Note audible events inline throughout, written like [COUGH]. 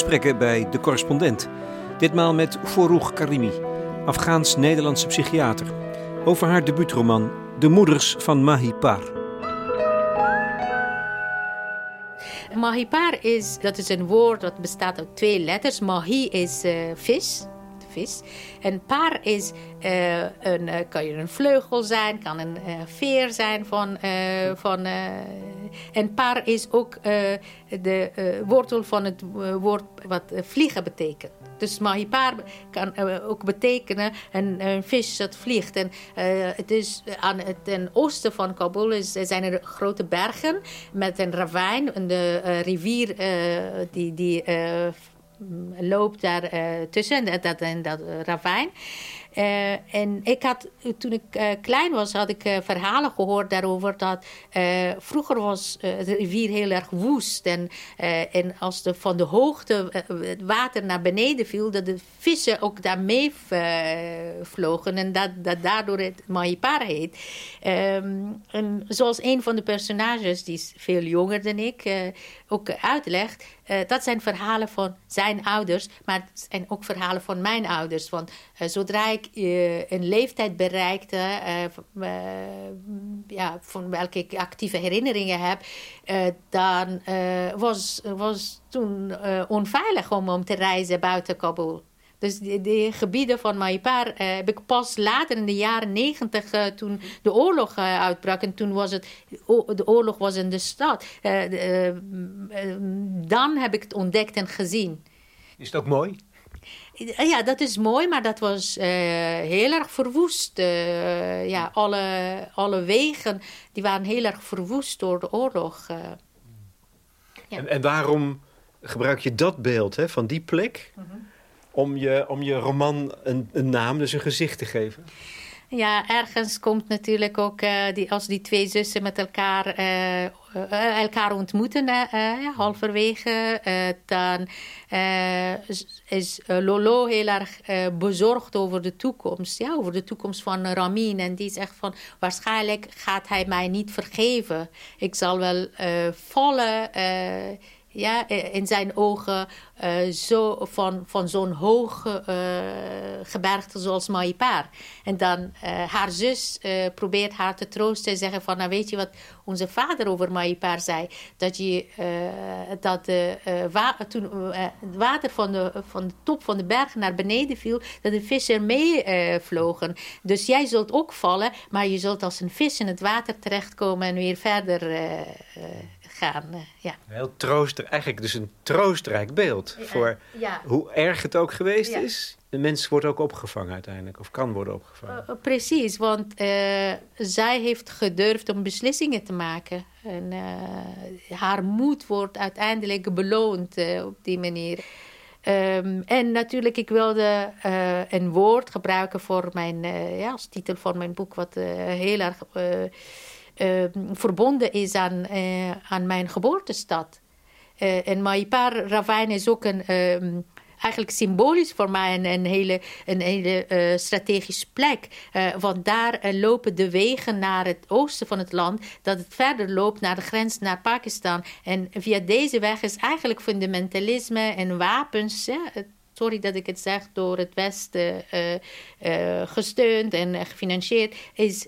gesprekken bij De Correspondent. Ditmaal met Forough Karimi, Afghaans-Nederlandse psychiater. Over haar debuutroman De Moeders van Mahipar. Mahipar is, dat is een woord dat bestaat uit twee letters. Mahi is uh, vis, vis. En paar is, uh, een, uh, kan je een vleugel zijn, kan een uh, veer zijn van... van en paar is ook de wortel van het woord wat vliegen betekent. Dus mahipar kan ook betekenen een, een, vis dat vliegt. En het is aan het ten oosten van Kabul is, zijn er grote bergen met een ravijn. En de rivier die, die loopt daar uh, tussen, dat, dat, dat ravijn. Uh, en ik had, toen ik klein was, had ik verhalen gehoord daarover dat vroeger was de rivier heel erg woest. En, en als de, van de hoogte het water naar beneden viel, dat de vissen ook daar mee vlogen. En dat, dat daardoor het Mahipara heet. Um, en zoals een van de personages, die is veel jonger dan ik, ook uitlegt. Dat zijn verhalen van zijn ouders, maar het zijn ook verhalen van mijn ouders. Want zodra ik ik een leeftijd bereikte, ja, van welke ik actieve herinneringen heb, dan was, was toen onveilig om, om te reizen buiten Kabul. Dus de, gebieden van Maipar heb ik pas later in de jaren negentig, toen de oorlog uitbrak. En toen was het, de oorlog was in de stad. dan heb ik het ontdekt en gezien. Is het ook mooi? Ja, dat is mooi, maar dat was uh, heel erg verwoest. Uh, ja, alle, alle wegen die waren heel erg verwoest door de oorlog. Uh. Ja. En, en, waarom gebruik je dat beeld hè, van die plek mm -hmm. Om, je, om je roman een, een naam, dus een gezicht te geven? Ja, ergens komt natuurlijk ook uh, die, als die twee zussen met elkaar, uh, uh, elkaar ontmoeten, halverwege, dan is Lolo heel erg bezorgd over de toekomst. Ja, over de toekomst van Ramin. En die zegt van, waarschijnlijk gaat hij mij niet vergeven. Ik zal wel volle ja, in zijn ogen uh, zo van, van zo'n hoog uh, gebergte zoals Maipar. En dan uh, haar zus probeert haar te troosten en zeggen van... nou weet je wat onze vader over Maipar zei? Dat, je, dat wa toen het water van de, van de top van de berg naar beneden viel... dat de vissen mee vlogen. Dus jij zult ook vallen, maar je zult als een vis in het water terechtkomen... en weer verder gaan. ja. Heel trooster, eigenlijk dus een troostrijk beeld voor hoe erg het ook geweest is. De mens wordt ook opgevangen uiteindelijk, of kan worden opgevangen. Uh, precies, want uh, zij heeft gedurfd om beslissingen te maken. En uh, haar moed wordt uiteindelijk beloond op die manier. Um, en natuurlijk, ik wilde een woord gebruiken voor mijn, ja, als titel van mijn boek, wat heel erg verbonden is aan, aan mijn geboortestad. Uh, en Maipar Ravijn is ook een, um, eigenlijk symbolisch voor mij een, een hele, een hele uh, strategische plek. Want daar lopen de wegen naar het oosten van het land, dat het verder loopt naar de grens naar Pakistan. En via deze weg is eigenlijk fundamentalisme en wapens. Sorry dat ik het zeg, door het Westen uh, gesteund en gefinancierd, is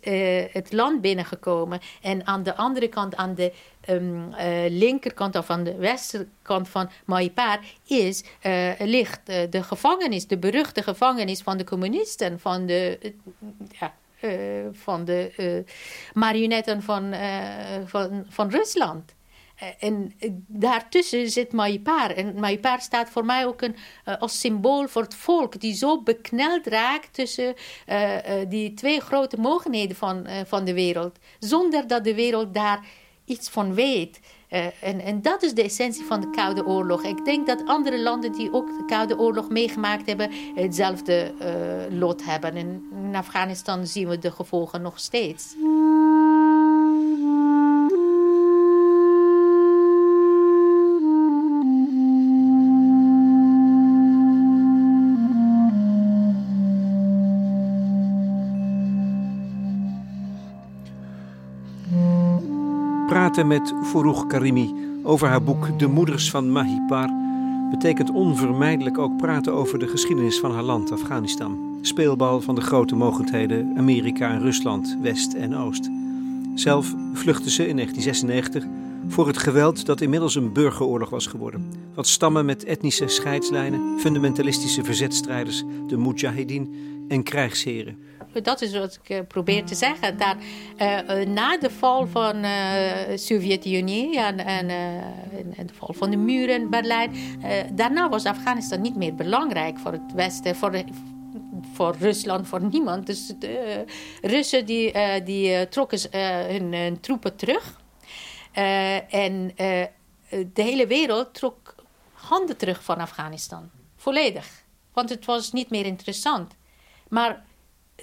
het land binnengekomen. En aan de andere kant, aan de um, linkerkant of aan de westkant van Maipar, is, ligt de gevangenis, de beruchte gevangenis van de communisten, van de. ja, van de marionetten van, van, van Rusland. Eh, en eh, daartussen zit Maïpar. En Maïpar staat voor mij ook een, uh, als symbool voor het volk... die zo bekneld raakt tussen die twee grote mogenheden van, van de wereld. Zonder dat de wereld daar iets van weet. en, en dat is de essentie van de Koude Oorlog. Ik denk dat andere landen die ook de Koude Oorlog meegemaakt hebben... hetzelfde lot hebben. En in Afghanistan zien we de gevolgen nog steeds. Praten met Forough Karimi over haar boek De Moeders van Mahipar, betekent onvermijdelijk ook praten over de geschiedenis van haar land, Afghanistan. Speelbal van de grote mogendheden Amerika en Rusland, West en Oost. Zelf vluchtte ze in 1996 voor het geweld dat inmiddels een burgeroorlog was geworden. Wat stammen met etnische scheidslijnen, fundamentalistische verzetstrijders, de mujahideen en krijgsheren. Dat is wat ik uh, probeer te zeggen. Dat, uh, na de val van de Sovjet-Unie en, en, en, de val van de muur in Berlijn, daarna was Afghanistan niet meer belangrijk voor het Westen, voor, voor Rusland, voor niemand. Dus de Russen die, die trokken hun, hun, troepen terug. en de hele wereld trok handen terug van Afghanistan. Volledig. Want het was niet meer interessant. Maar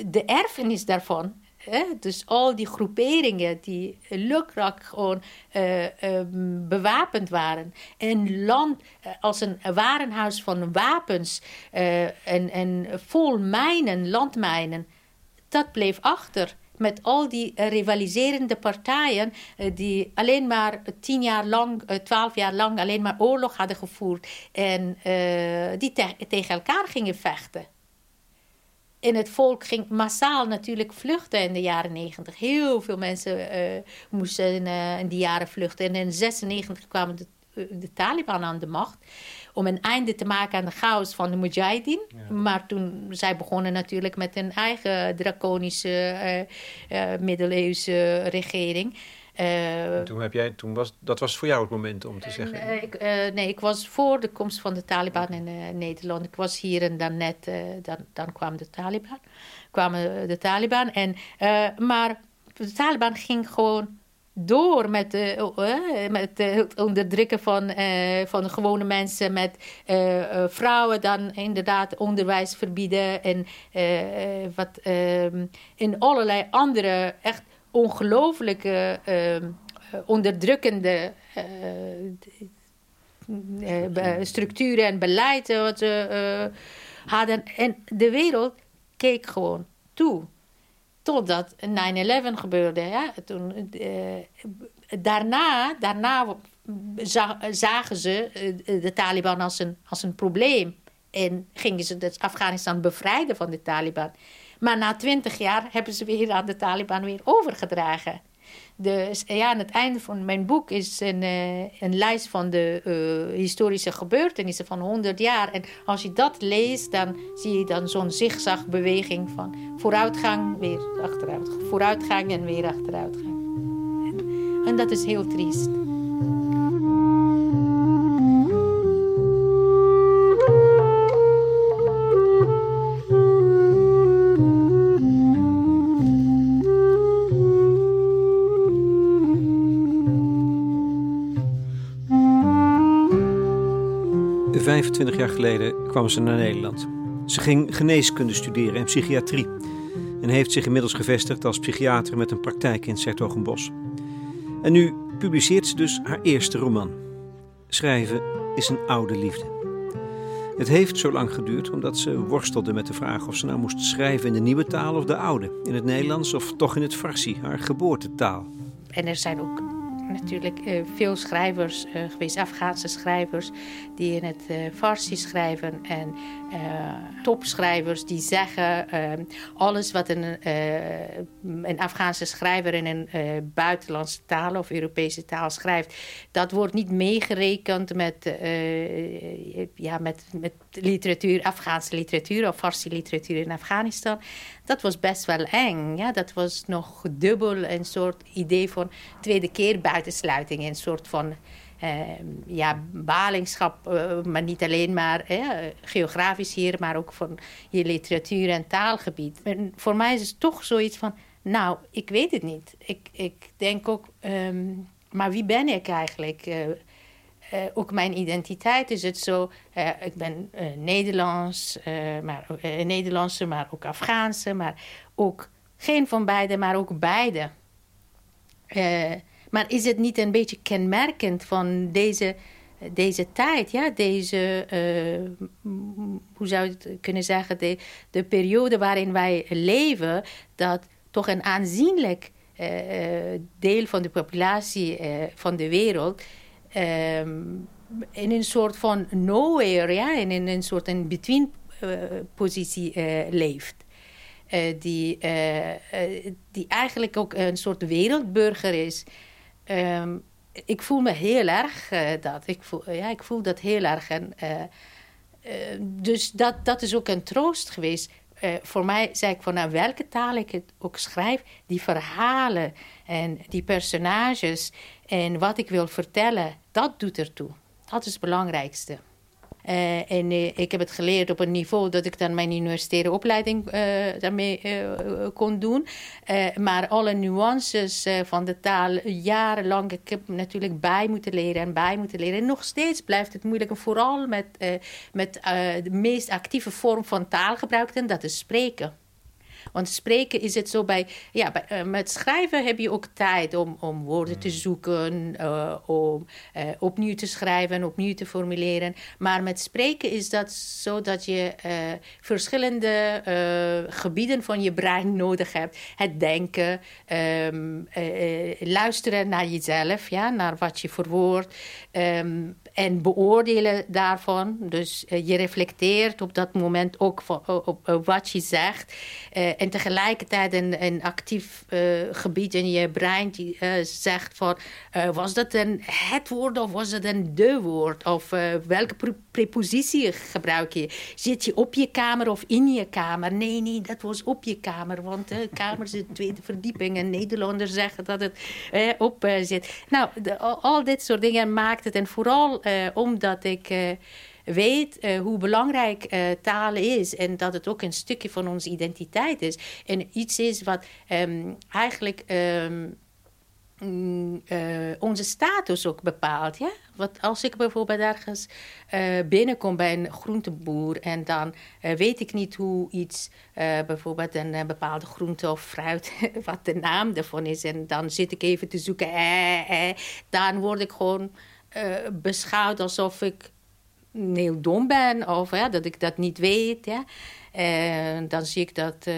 de erfenis daarvan, hè, dus al die groeperingen die lukraak gewoon uh, bewapend waren. Een land uh, als een warenhuis van wapens en, en vol mijnen, landmijnen, dat bleef achter met al die rivaliserende partijen die alleen maar tien jaar lang, twaalf jaar lang alleen maar oorlog hadden gevoerd en die te tegen elkaar gingen vechten in het volk ging massaal natuurlijk vluchten in de jaren negentig. Heel veel mensen uh, moesten uh, in die jaren vluchten. En in 96 kwamen de, uh, de, Taliban aan de macht om een einde te maken aan de chaos van de Mujahideen. Ja. Maar toen zij begonnen natuurlijk met een eigen draconische middeleeuwse regering. Uh, toen heb jij, toen was, dat was voor jou het moment om te zeggen? Uh, ik, uh, nee, ik was voor de komst van de Taliban in Nederland. Ik was hier en dan net, dan, dan kwam de Taliban. kwamen de Taliban. En, maar de Taliban ging gewoon door met, met het onderdrukken van, van gewone mensen, met vrouwen dan inderdaad onderwijs verbieden en wat ehm, in allerlei andere echt ongelooflijke uh, onderdrukkende uh, structuren en beleid wat ze hadden. En de wereld keek gewoon toe. Totdat 9-11 gebeurde. Ja? Toen, daarna, daarna zagen ze de Taliban als een, als een probleem. En gingen ze dus Afghanistan bevrijden van de Taliban. Maar na twintig jaar hebben ze weer aan de Taliban weer overgedragen. Dus ja, aan het einde van mijn boek is een, uh, een lijst van de uh, historische gebeurtenissen van 100 jaar. En als je dat leest, dan zie je dan zo'n zigzagbeweging van vooruitgang, weer achteruit. Vooruitgang en weer achteruitgang. En dat is heel triest. Jaar geleden kwam ze naar Nederland. Ze ging geneeskunde studeren en psychiatrie en heeft zich inmiddels gevestigd als psychiater met een praktijk in Sertogenbos. En nu publiceert ze dus haar eerste roman. Schrijven is een oude liefde. Het heeft zo lang geduurd omdat ze worstelde met de vraag of ze nou moest schrijven in de nieuwe taal of de oude, in het Nederlands of toch in het Farsi, haar geboortetaal. En er zijn ook natuurlijk uh, veel schrijvers uh, geweest, Afghaanse schrijvers, die in het uh, Farsi schrijven. En topschrijvers die zeggen: alles wat een, een Afghaanse schrijver in een buitenlandse taal of Europese taal schrijft, dat wordt niet meegerekend met, ja, met, met literatuur, Afghaanse literatuur of Farsi literatuur in Afghanistan. Dat was best wel eng. Ja? Dat was nog dubbel een soort idee van tweede keer buitensluiting. Een soort van uh, ja, balingschap, uh, maar niet alleen maar geografisch hier, maar ook van je literatuur- en taalgebied. Voor mij is het toch zoiets van, nou, ik weet het niet. Ik, ik denk ook, um, maar wie ben ik eigenlijk? Uh, ook mijn identiteit is het zo. Uh, ik ben uh, Nederlands, maar, Nederlandse, maar ook Afghaanse, maar ook geen van beide, maar ook beide. maar is het niet een beetje kenmerkend van deze, deze tijd, ja? deze, hoe zou je kunnen zeggen, de, de periode waarin wij leven, dat toch een aanzienlijk deel van de populatie van de wereld um, in een soort van nowhere, ja, in een soort in-between positie leeft. die, die eigenlijk ook een soort wereldburger is. Ehm, ik voel me heel erg dat. Ik voel, ja, ik voel dat heel erg. En, dus dat, dat is ook een troost geweest. Voor mij zei ik van nou, welke taal ik het ook schrijf, die verhalen en die personages en wat ik wil vertellen, dat doet ertoe. Dat is het belangrijkste. Uh, en uh, ik heb het geleerd op een niveau dat ik dan mijn universitaire opleiding uh, daarmee kon doen. maar alle nuances van de taal, jarenlang, ik heb natuurlijk bij moeten leren en bij moeten leren. En nog steeds blijft het moeilijk. En vooral met, met de meest actieve vorm van taalgebruik, en dat is spreken. Want spreken is het zo bij... Ja, bij, uh, met schrijven heb je ook tijd om, om woorden te mm. zoeken, uh, om uh, opnieuw te schrijven en opnieuw te formuleren. Maar met spreken is dat zo dat je verschillende gebieden van je brein nodig hebt. Het denken, um, luisteren naar jezelf, ja, naar wat je verwoordt. Um, en beoordelen daarvan. Dus uh, je reflecteert op dat moment ook op, op, wat je zegt. Uh, en tegelijkertijd een, een actief gebied in je brein die zegt van... was dat een het woord of was het een de woord? Of welke pre prepositie gebruik je? Zit je op je kamer of in je kamer? Nee, nee, dat was op je kamer. Want de kamer zit tweede verdieping. En Nederlanders zeggen dat het op zit. Nou, de, al dit soort dingen maakt het. En vooral uh, omdat ik uh, weet uh, hoe belangrijk taal is en dat het ook een stukje van onze identiteit is. En iets is wat um, eigenlijk um, onze status ook bepaalt. Ja? Want als ik bijvoorbeeld ergens binnenkom bij een groenteboer en dan weet ik niet hoe iets, bijvoorbeeld een bepaalde groente of fruit, [LAUGHS] wat de naam ervan is, en dan zit ik even te zoeken, eh, eh, dan word ik gewoon uh, beschouwd alsof ik heel dom ben of dat ik dat niet weet. En dan zie ik dat uh,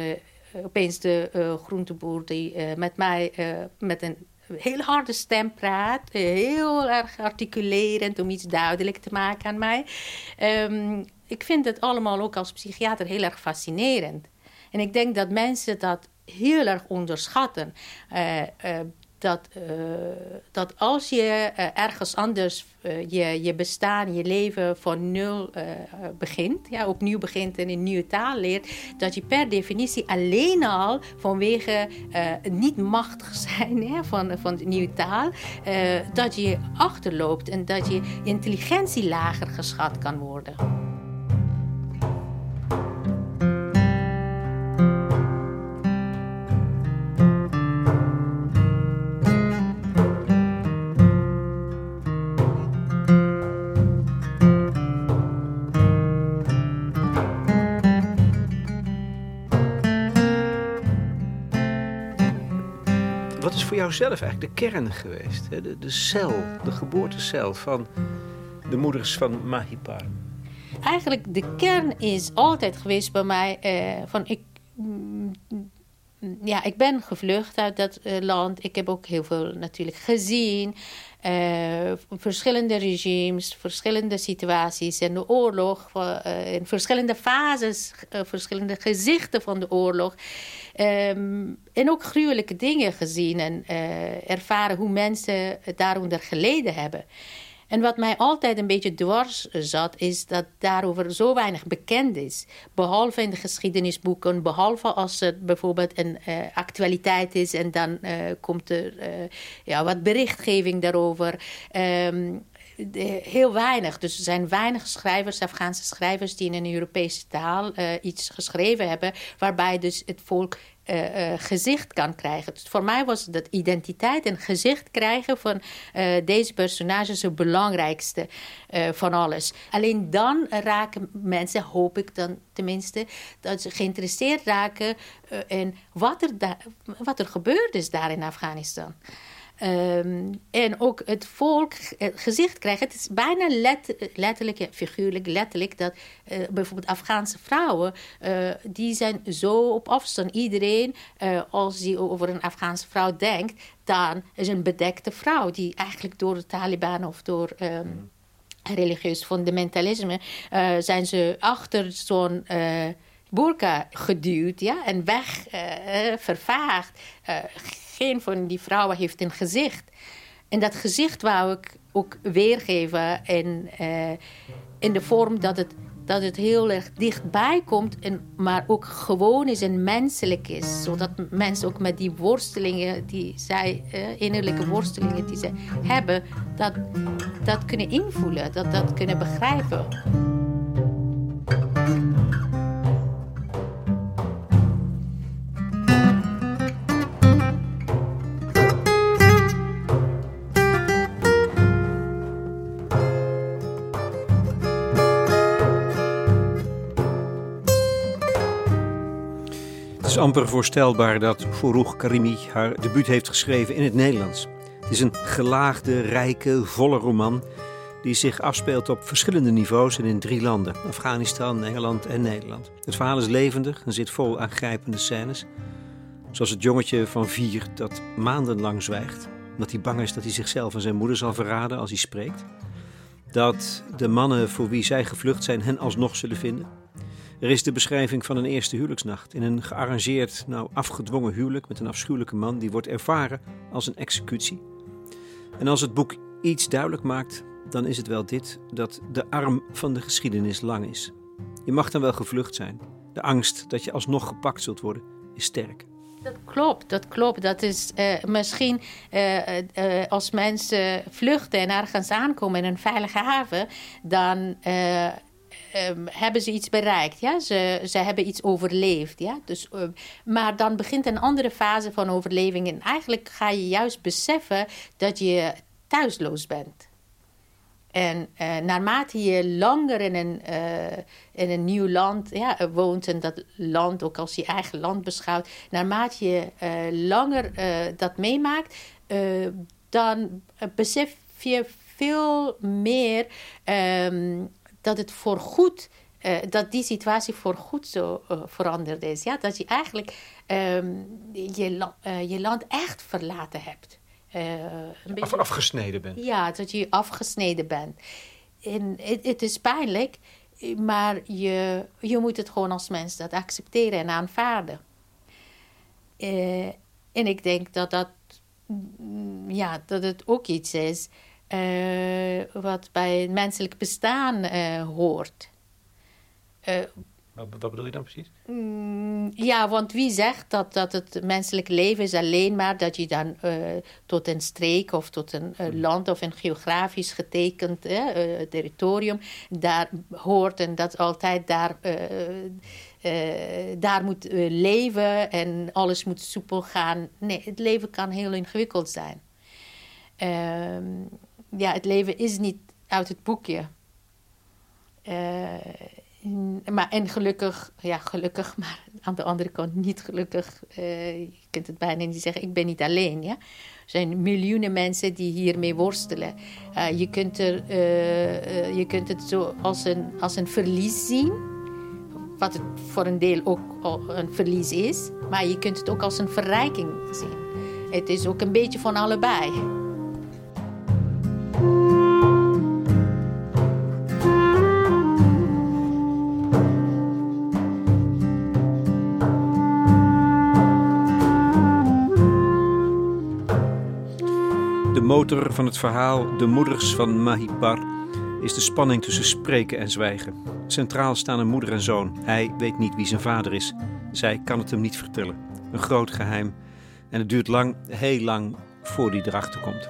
opeens de uh, groenteboer die met mij met een heel harde stem praat, heel erg articulerend om iets duidelijk te maken aan mij. Um, ik vind het allemaal ook als psychiater heel erg fascinerend. En ik denk dat mensen dat heel erg onderschatten dat, uh, dat als je uh, ergens anders uh, je, je bestaan, je leven van nul begint, ja, opnieuw begint en een nieuwe taal leert, dat je per definitie alleen al vanwege niet machtig [LAUGHS] zijn hè, van, van de nieuwe taal, dat je achterloopt en dat je intelligentie lager geschat kan worden. Zelf eigenlijk de kern geweest. Hè? De, de cel, de geboortecel van de moeders van Mahipar. Eigenlijk de kern is altijd geweest bij mij uh, van ik... Ja, ik ben gevlucht uit dat uh, land. Ik heb ook heel veel natuurlijk gezien. Uh, verschillende regimes, verschillende situaties en de oorlog, uh, in verschillende fases, verschillende gezichten van de oorlog. Um, en ook gruwelijke dingen gezien en ervaren hoe mensen daaronder geleden hebben. En wat mij altijd een beetje dwars zat, is dat daarover zo weinig bekend is. Behalve in de geschiedenisboeken, behalve als het bijvoorbeeld een uh, actualiteit is en dan uh, komt er uh, ja, wat berichtgeving daarover. Um, heel weinig. Dus er zijn weinig schrijvers, Afghaanse schrijvers, die in een Europese taal iets geschreven hebben, waarbij dus het volk uh, uh, gezicht kan krijgen. Dus voor mij was dat identiteit en gezicht krijgen van uh, deze personages het belangrijkste van alles. Alleen dan raken mensen, hoop ik dan tenminste, dat ze geïnteresseerd raken in wat er, wat er gebeurd is daar in Afghanistan. Um, en ook het volk het gezicht krijgen. Het is bijna let, letterlijk, figuurlijk, letterlijk dat uh, bijvoorbeeld Afghaanse vrouwen, uh, die zijn zo op afstand. Iedereen, uh, als die over een Afghaanse vrouw denkt, dan is een bedekte vrouw die eigenlijk door de Taliban of door. Um, religieus fundamentalisme, zijn ze achter zo'n burka geduwd ja, en weg vervaagd. Geen van die vrouwen heeft een gezicht. En dat gezicht wou ik ook weergeven in, in de vorm dat het dat het heel erg dichtbij komt, en, maar ook gewoon is en menselijk is. Zodat mensen ook met die worstelingen, die zij, uh, innerlijke worstelingen die ze hebben, dat, dat kunnen invoelen, dat, dat kunnen begrijpen. Is amper voorstelbaar dat Fourouk Karimi haar debuut heeft geschreven in het Nederlands. Het is een gelaagde, rijke, volle roman die zich afspeelt op verschillende niveaus en in drie landen: Afghanistan, Engeland en Nederland. Het verhaal is levendig en zit vol aangrijpende scènes. Zoals het jongetje van vier dat maandenlang zwijgt, omdat hij bang is dat hij zichzelf en zijn moeder zal verraden als hij spreekt. Dat de mannen voor wie zij gevlucht zijn hen alsnog zullen vinden. Er is de beschrijving van een eerste huwelijksnacht in een gearrangeerd, nou afgedwongen huwelijk met een afschuwelijke man die wordt ervaren als een executie. En als het boek iets duidelijk maakt, dan is het wel dit: dat de arm van de geschiedenis lang is. Je mag dan wel gevlucht zijn. De angst dat je alsnog gepakt zult worden is sterk. Dat klopt, dat klopt. Dat is uh, misschien uh, uh, als mensen vluchten en ergens aankomen in een veilige haven, dan um, hebben ze iets bereikt. Ja? Ze, ze hebben iets overleefd. Ja? Dus, uh, maar dan begint een andere fase van overleving. En eigenlijk ga je juist beseffen dat je thuisloos bent. En uh, naarmate je langer in een, uh, in een nieuw land ja, woont en dat land ook als je eigen land beschouwt, naarmate je langer dat meemaakt, dan besef je veel meer um, dat het voor goed, uh, dat die situatie voor goed zo uh, veranderd is. Ja? Dat je eigenlijk um, je, uh, je land echt verlaten hebt. Beetje, Af, afgesneden bent. Ja, dat je afgesneden bent. En het, het is pijnlijk, maar je, je moet het gewoon als mens dat accepteren en aanvaarden. en ik denk dat dat, ja, dat het ook iets is uh, wat bij het menselijk bestaan uh, hoort. Uh, wat, wat, bedoel je dan precies? Mm, ja, want wie zegt dat, dat het menselijk leven is alleen maar dat je dan tot een streek of tot een hmm. land of een geografisch getekend territorium daar hoort en dat altijd daar, daar moet leven en alles moet soepel gaan. Nee, het leven kan heel ingewikkeld zijn. Ehm, ja, het leven is niet uit het boekje. Uh, maar, en gelukkig, ja, gelukkig, [LAUGHS] maar aan de andere kant niet gelukkig. Uh, je kunt het bijna niet zeggen, ik ben niet alleen. Ja? Er zijn miljoenen mensen die hiermee worstelen. Uh, je, kunt er, je kunt het zo als een, als een verlies zien. Wat het voor een deel ook een verlies is. Maar je kunt het ook als een verrijking zien. Het is ook een beetje van allebei. Motor van het verhaal De Moeders van Mahipar is de spanning tussen spreken en zwijgen. Centraal staan een moeder en zoon. Hij weet niet wie zijn vader is. Zij kan het hem niet vertellen. Een groot geheim. En het duurt lang, heel lang, voor die erachter komt.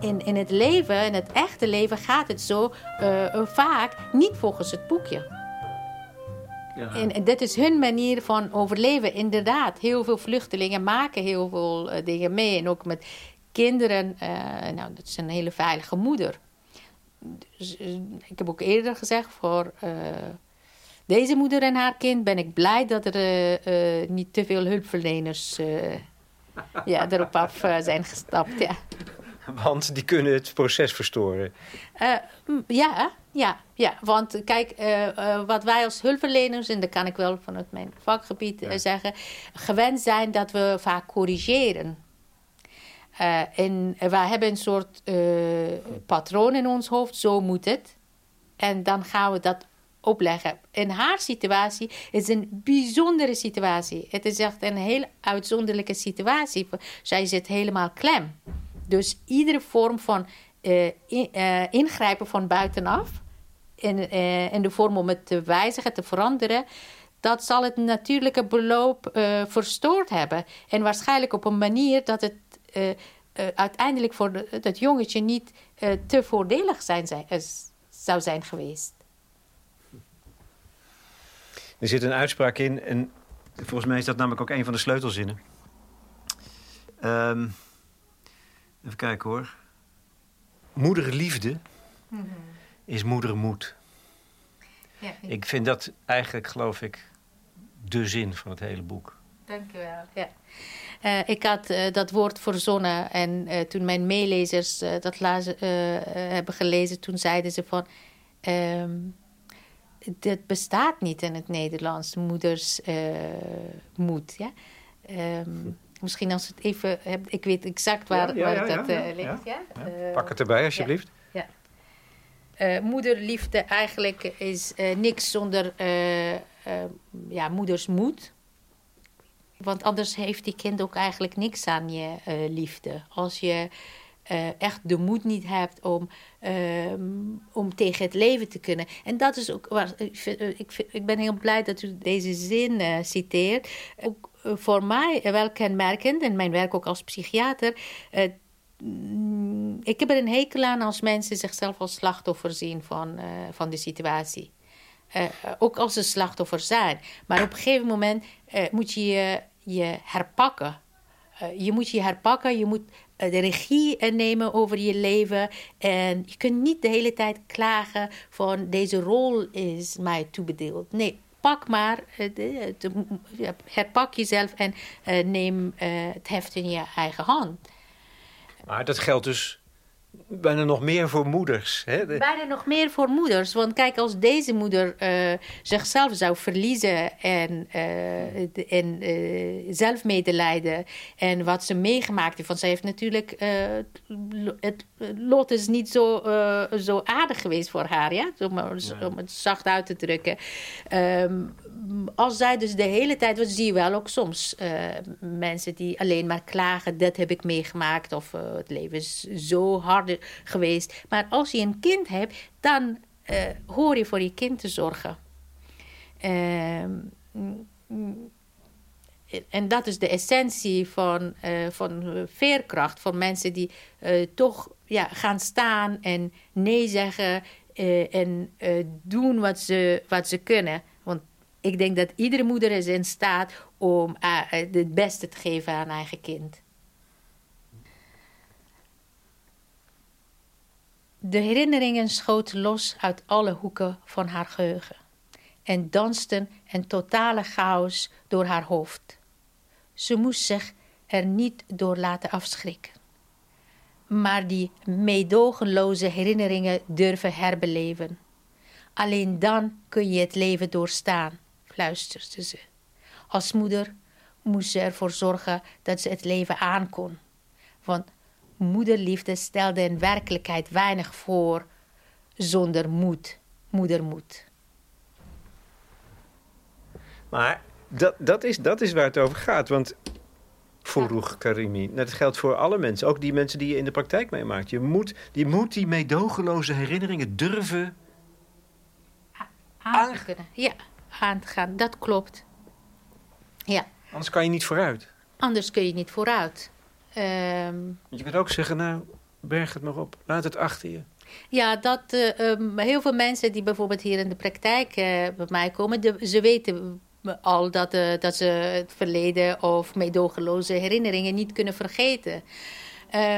In, in het leven, in het echte leven, gaat het zo uh, vaak niet volgens het boekje. Ja. En dit is hun manier van overleven. Inderdaad, heel veel vluchtelingen maken heel veel uh, dingen mee. En ook met kinderen, uh, nou, dat is een hele veilige moeder. Dus, uh, ik heb ook eerder gezegd, voor uh, deze moeder en haar kind ben ik blij dat er niet te veel hulpverleners ja, erop af zijn gestapt. Ja. Want die kunnen het proces verstoren. ja, ja, ja, want kijk, wat wij als hulpverleners, en dat kan ik wel vanuit mijn vakgebied ja. zeggen, gewend zijn dat we vaak corrigeren. Uh, en wij hebben een soort uh, patroon in ons hoofd, zo moet het. En dan gaan we dat opleggen. In haar situatie is een bijzondere situatie. Het is echt een heel uitzonderlijke situatie. Zij zit helemaal klem. Dus iedere vorm van in, ingrijpen van buitenaf, in, in de vorm om het te wijzigen, te veranderen, dat zal het natuurlijke beloop verstoord hebben. En waarschijnlijk op een manier dat het uh, uh, uiteindelijk voor de, dat jongetje niet uh, te voordelig zijn, zijn, zou zijn geweest. Er zit een uitspraak in, en volgens mij is dat namelijk ook een van de sleutelzinnen. Um, even kijken hoor. Moederliefde mm -hmm. is moedermoed. Ja, ik... ik vind dat eigenlijk, geloof ik, de zin van het hele boek. Dank u wel. Ja. Uh, ik had uh, dat woord verzonnen en uh, toen mijn meelezers dat lazen, hebben gelezen, toen zeiden ze van... Um, dit bestaat niet in het Nederlands, moeders moed. Ja? Um, misschien als het even hebt, ik weet exact waar, ja, ja, waar ja, dat ligt. Ja. Pak het erbij alsjeblieft. Ja. moederliefde eigenlijk is niks zonder ja, moeders moed. Want anders heeft die kind ook eigenlijk niks aan je uh, liefde. Als je uh, echt de moed niet hebt om, um, om tegen het leven te kunnen. En dat is ook waar ik, vind, ik, ben heel blij dat u deze zin citeert. Ook voor mij wel kenmerkend, en mijn werk ook als psychiater. ik heb er een hekel aan als mensen zichzelf als slachtoffer zien van, van de situatie. ook als ze slachtoffer zijn. Maar op een gegeven moment moet je je je herpakken. Uh, je moet je herpakken, je moet uh, de regie nemen over je leven. En je kunt niet de hele tijd klagen van deze rol is mij toebedeeld. Nee, pak maar, de, herpak jezelf en neem het heft in je eigen hand. Maar dat geldt dus bijna nog meer voor moeders. Hè? Bijna nog meer voor moeders. Want kijk, als deze moeder uh, zichzelf zou verliezen en, uh, en uh, zelfmedelijden en wat ze meegemaakt heeft. Want ze heeft natuurlijk, het lot is niet zo, zo aardig geweest voor haar, ja? Om, om het zacht uit te drukken. Um, als zij dus de hele tijd, wat zie je wel ook soms mensen die alleen maar klagen, dat heb ik meegemaakt of het leven is zo hard geweest. Maar als je een kind hebt, dan uh, hoor je voor je kind te zorgen. Uh, en dat is de essentie van, uh, van veerkracht. Van mensen die toch ja, gaan staan en nee zeggen en doen wat ze, wat ze kunnen. Want ik denk dat iedere moeder is in staat om het beste te geven aan eigen kind. De herinneringen schoten los uit alle hoeken van haar geheugen en dansten een totale chaos door haar hoofd. Ze moest zich er niet door laten afschrikken. Maar die meedogenloze herinneringen durven herbeleven. Alleen dan kun je het leven doorstaan, fluisterde ze. Als moeder moest ze ervoor zorgen dat ze het leven aankon. Want moederliefde stelde in werkelijkheid weinig voor zonder moed, moedermoed. Maar dat, dat, is, dat is waar het over gaat. Want Vroeg Karimi. Dat geldt voor alle mensen. Ook die mensen die je in de praktijk meemaakt. Je moet, je moet die meedogenloze herinneringen durven... Aan te kunnen. Ja, aan te gaan. Dat klopt. Ja. Anders kan je niet vooruit. Anders kun je niet vooruit. Um, je kunt ook zeggen, nou, berg het maar op. Laat het achter je. Ja, dat uh, um, heel veel mensen die bijvoorbeeld hier in de praktijk uh, bij mij komen, de, ze weten al dat, uh, dat ze het verleden of meedogenloze herinneringen niet kunnen vergeten.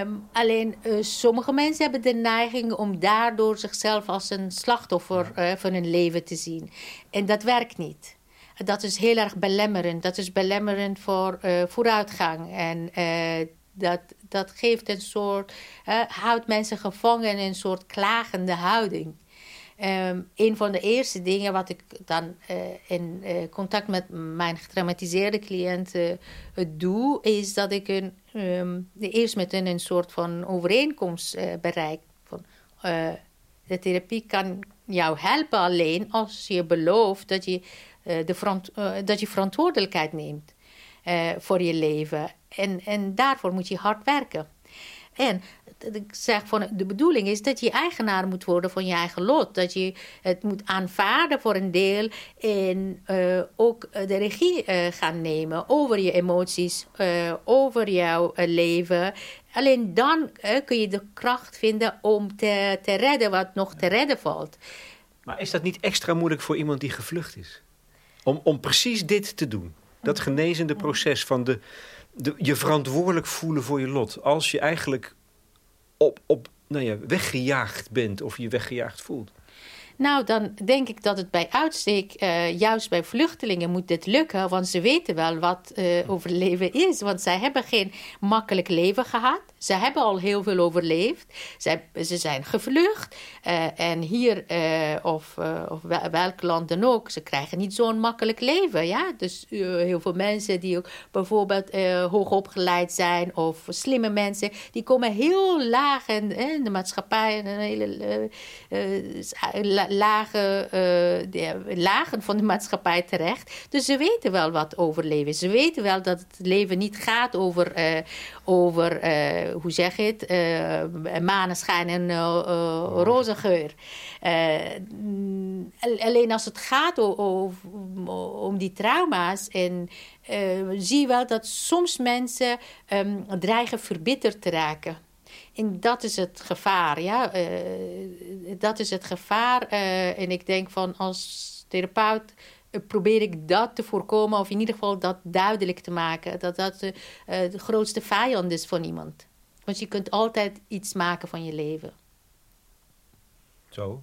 Um, alleen sommige mensen hebben de neiging om daardoor zichzelf als een slachtoffer van hun leven te zien. En dat werkt niet. Dat is heel erg belemmerend. Dat is belemmerend voor vooruitgang. En dat, dat geeft een soort, houdt mensen gevangen in een soort klagende houding. Um, een van de eerste dingen wat ik dan uh, in uh, contact met mijn getraumatiseerde cliënten doe, is dat ik hun um, eerst met een, een soort van overeenkomst bereikt. Van, de therapie kan jou helpen alleen als je belooft dat je, de dat je verantwoordelijkheid neemt voor je leven. En, en daarvoor moet je hard werken. En ik zeg van de bedoeling is dat je eigenaar moet worden van je eigen lot. Dat je het moet aanvaarden voor een deel en uh, ook de regie uh, gaan nemen over je emoties, uh, over jouw leven. Alleen dan kun je de kracht vinden om te, te redden wat nog te redden valt. Maar is dat niet extra moeilijk voor iemand die gevlucht is? Om, om precies dit te doen. Dat genezende proces van de, je verantwoordelijk voelen voor je lot. Als je eigenlijk op, op nou ja, weggejaagd bent of je weggejaagd voelt? Nou, dan denk ik dat het bij uitstek, uh, juist bij vluchtelingen, moet dit lukken. Want ze weten wel wat uh, overleven is. Want zij hebben geen makkelijk leven gehad. Ze hebben al heel veel overleefd. Ze, ze zijn gevlucht. Uh, en hier, of, of welk land dan ook, ze krijgen niet zo'n makkelijk leven. Ja? Dus heel veel mensen die ook bijvoorbeeld hoogopgeleid zijn of slimme mensen, die komen heel laag in, in de maatschappij. Een hele lage, uh, de, lagen van de maatschappij terecht. Dus ze weten wel wat overleven. Ze weten wel dat het leven niet gaat over, uh, over hoe zeg je het, maneschijn en roze geur. alleen als het gaat om, om die trauma's en zie je wel dat soms mensen um, dreigen verbitterd te raken. En dat is het gevaar, ja. Uh, dat is het gevaar. Uh, en ik denk van als therapeut uh, probeer ik dat te voorkomen... of in ieder geval dat duidelijk te maken. Dat dat de grootste vijand is van iemand. Want je kunt altijd iets maken van je leven. Zo?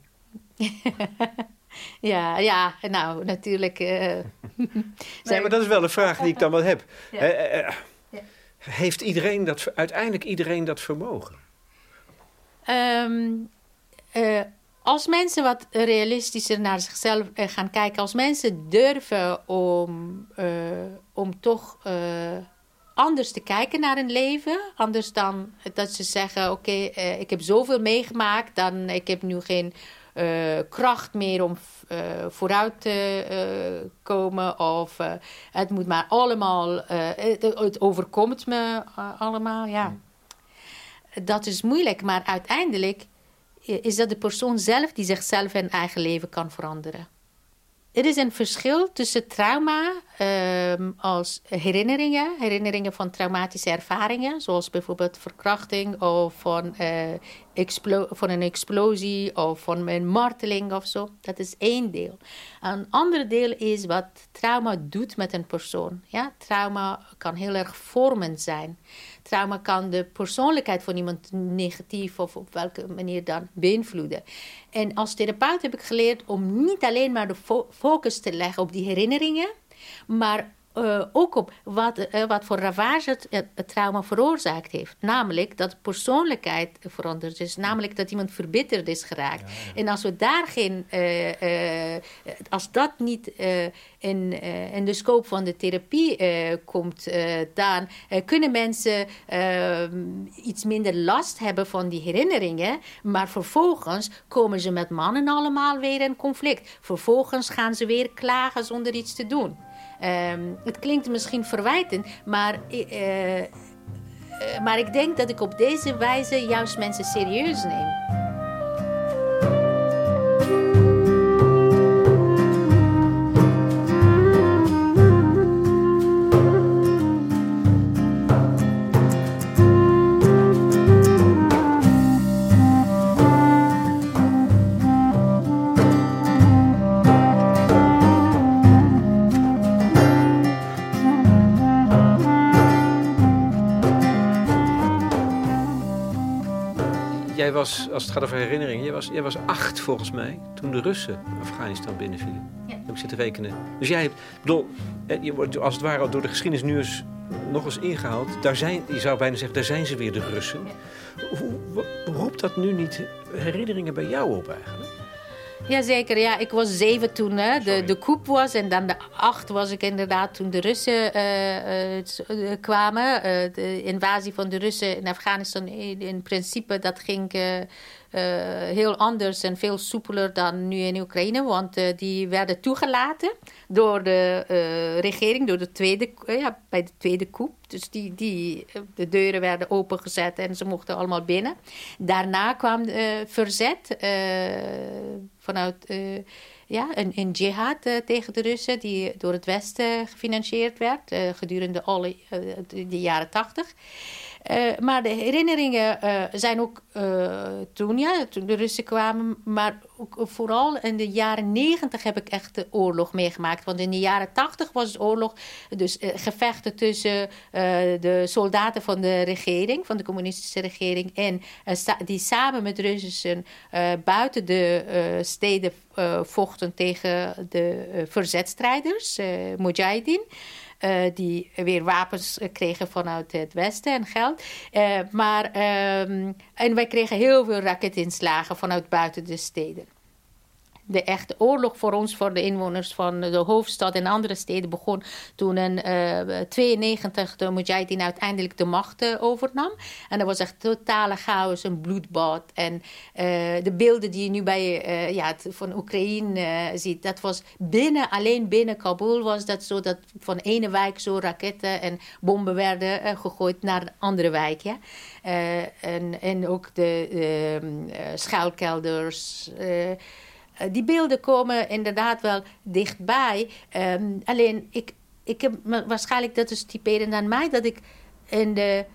[LAUGHS] ja, ja, nou, natuurlijk... nee, maar dat is wel een vraag die ik dan wel heb. Ja. Heeft iedereen dat, uiteindelijk iedereen dat vermogen? Um, uh, als mensen wat realistischer naar zichzelf uh, gaan kijken, als mensen durven om, uh, om toch anders te kijken naar hun leven, anders dan dat ze zeggen: Oké, ik heb zoveel meegemaakt, dan ik heb nu geen kracht meer om vooruit te komen, of het moet maar allemaal, het, het, overkomt me allemaal, ja. Mm dat is moeilijk, maar uiteindelijk is dat de persoon zelf die zichzelf en eigen leven kan veranderen. Er is een verschil tussen trauma um, als herinneringen, herinneringen van traumatische ervaringen, zoals bijvoorbeeld verkrachting of van, uh, van een explosie of van een marteling of zo. Dat is één deel. Een ander deel is wat trauma doet met een persoon. Ja? Trauma kan heel erg vormend zijn. Trauma kan de persoonlijkheid van iemand negatief of op welke manier dan beïnvloeden. En als therapeut heb ik geleerd om niet alleen maar de fo focus te leggen op die herinneringen, maar uh, ook op wat, uh, wat voor ravage het, het, trauma veroorzaakt heeft. Namelijk dat persoonlijkheid veranderd is. Namelijk dat iemand verbitterd is geraakt. Ja, ja. En als we daar geen... Uh, als dat niet in, in de scope van de therapie komt, dan kunnen mensen iets minder last hebben van die herinneringen. Maar vervolgens komen ze met mannen allemaal weer in conflict. Vervolgens gaan ze weer klagen zonder iets te doen. Um, het klinkt misschien verwijtend, maar, uh, uh, maar ik denk dat ik op deze wijze juist mensen serieus neem. Was, als het gaat over herinneringen, jij was, jij was acht volgens mij toen de Russen Afghanistan binnenvielen. Ja. Heb ik zitten rekenen. Dus jij hebt, bedoel, je wordt als het ware door de geschiedenis nu eens nog eens ingehaald. Daar zijn, je zou bijna zeggen, daar zijn ze weer de Russen. Hoe, roept dat nu niet herinneringen bij jou op eigenlijk? Jazeker, ja. Ik was zeven toen hè, de, de coup was. En dan de acht was ik inderdaad toen de Russen uh, uh, kwamen. de invasie van de Russen in Afghanistan, in, in principe, dat ging heel anders en veel soepeler dan nu in Oekraïne. Want uh, die werden toegelaten door de uh, regering, door de tweede, ja, bij de tweede coup. Dus die, die, de deuren werden opengezet en ze mochten allemaal binnen. Daarna kwam verzet vanuit ja, een, een jihad tegen de Russen, die door het Westen gefinancierd werd gedurende alle de jaren tachtig. Uh, maar de herinneringen uh, zijn ook uh, toen, ja, toen de Russen kwamen. Maar ook, vooral in de jaren negentig heb ik echt de oorlog meegemaakt. Want in de jaren tachtig was het oorlog. Dus gevechten tussen de soldaten van de regering, van de communistische regering. En die samen met Russen buiten de steden vochten tegen de verzetstrijders, Mujahideen. Uh, die weer wapens kregen vanuit het Westen en geld. Uh, maar, um, en wij kregen heel veel raketinslagen vanuit buiten de steden de echte oorlog voor ons, voor de inwoners van de hoofdstad en andere steden, begon toen in uh, 92 de Mujahideen uiteindelijk de macht uh, overnam. En dat was echt totale chaos, een bloedbad. En uh, de beelden die je nu bij ja, van Oekraïne ziet, dat was binnen, alleen binnen Kabul was dat zo, dat van ene wijk zo raketten en bomben werden gegooid naar de andere wijk. Ja? en, en ook de ehm, schuilkelders. Eh, die beelden komen inderdaad wel dichtbij. Um, alleen, ik, ik heb waarschijnlijk, dat is typerend aan mij, dat ik in de,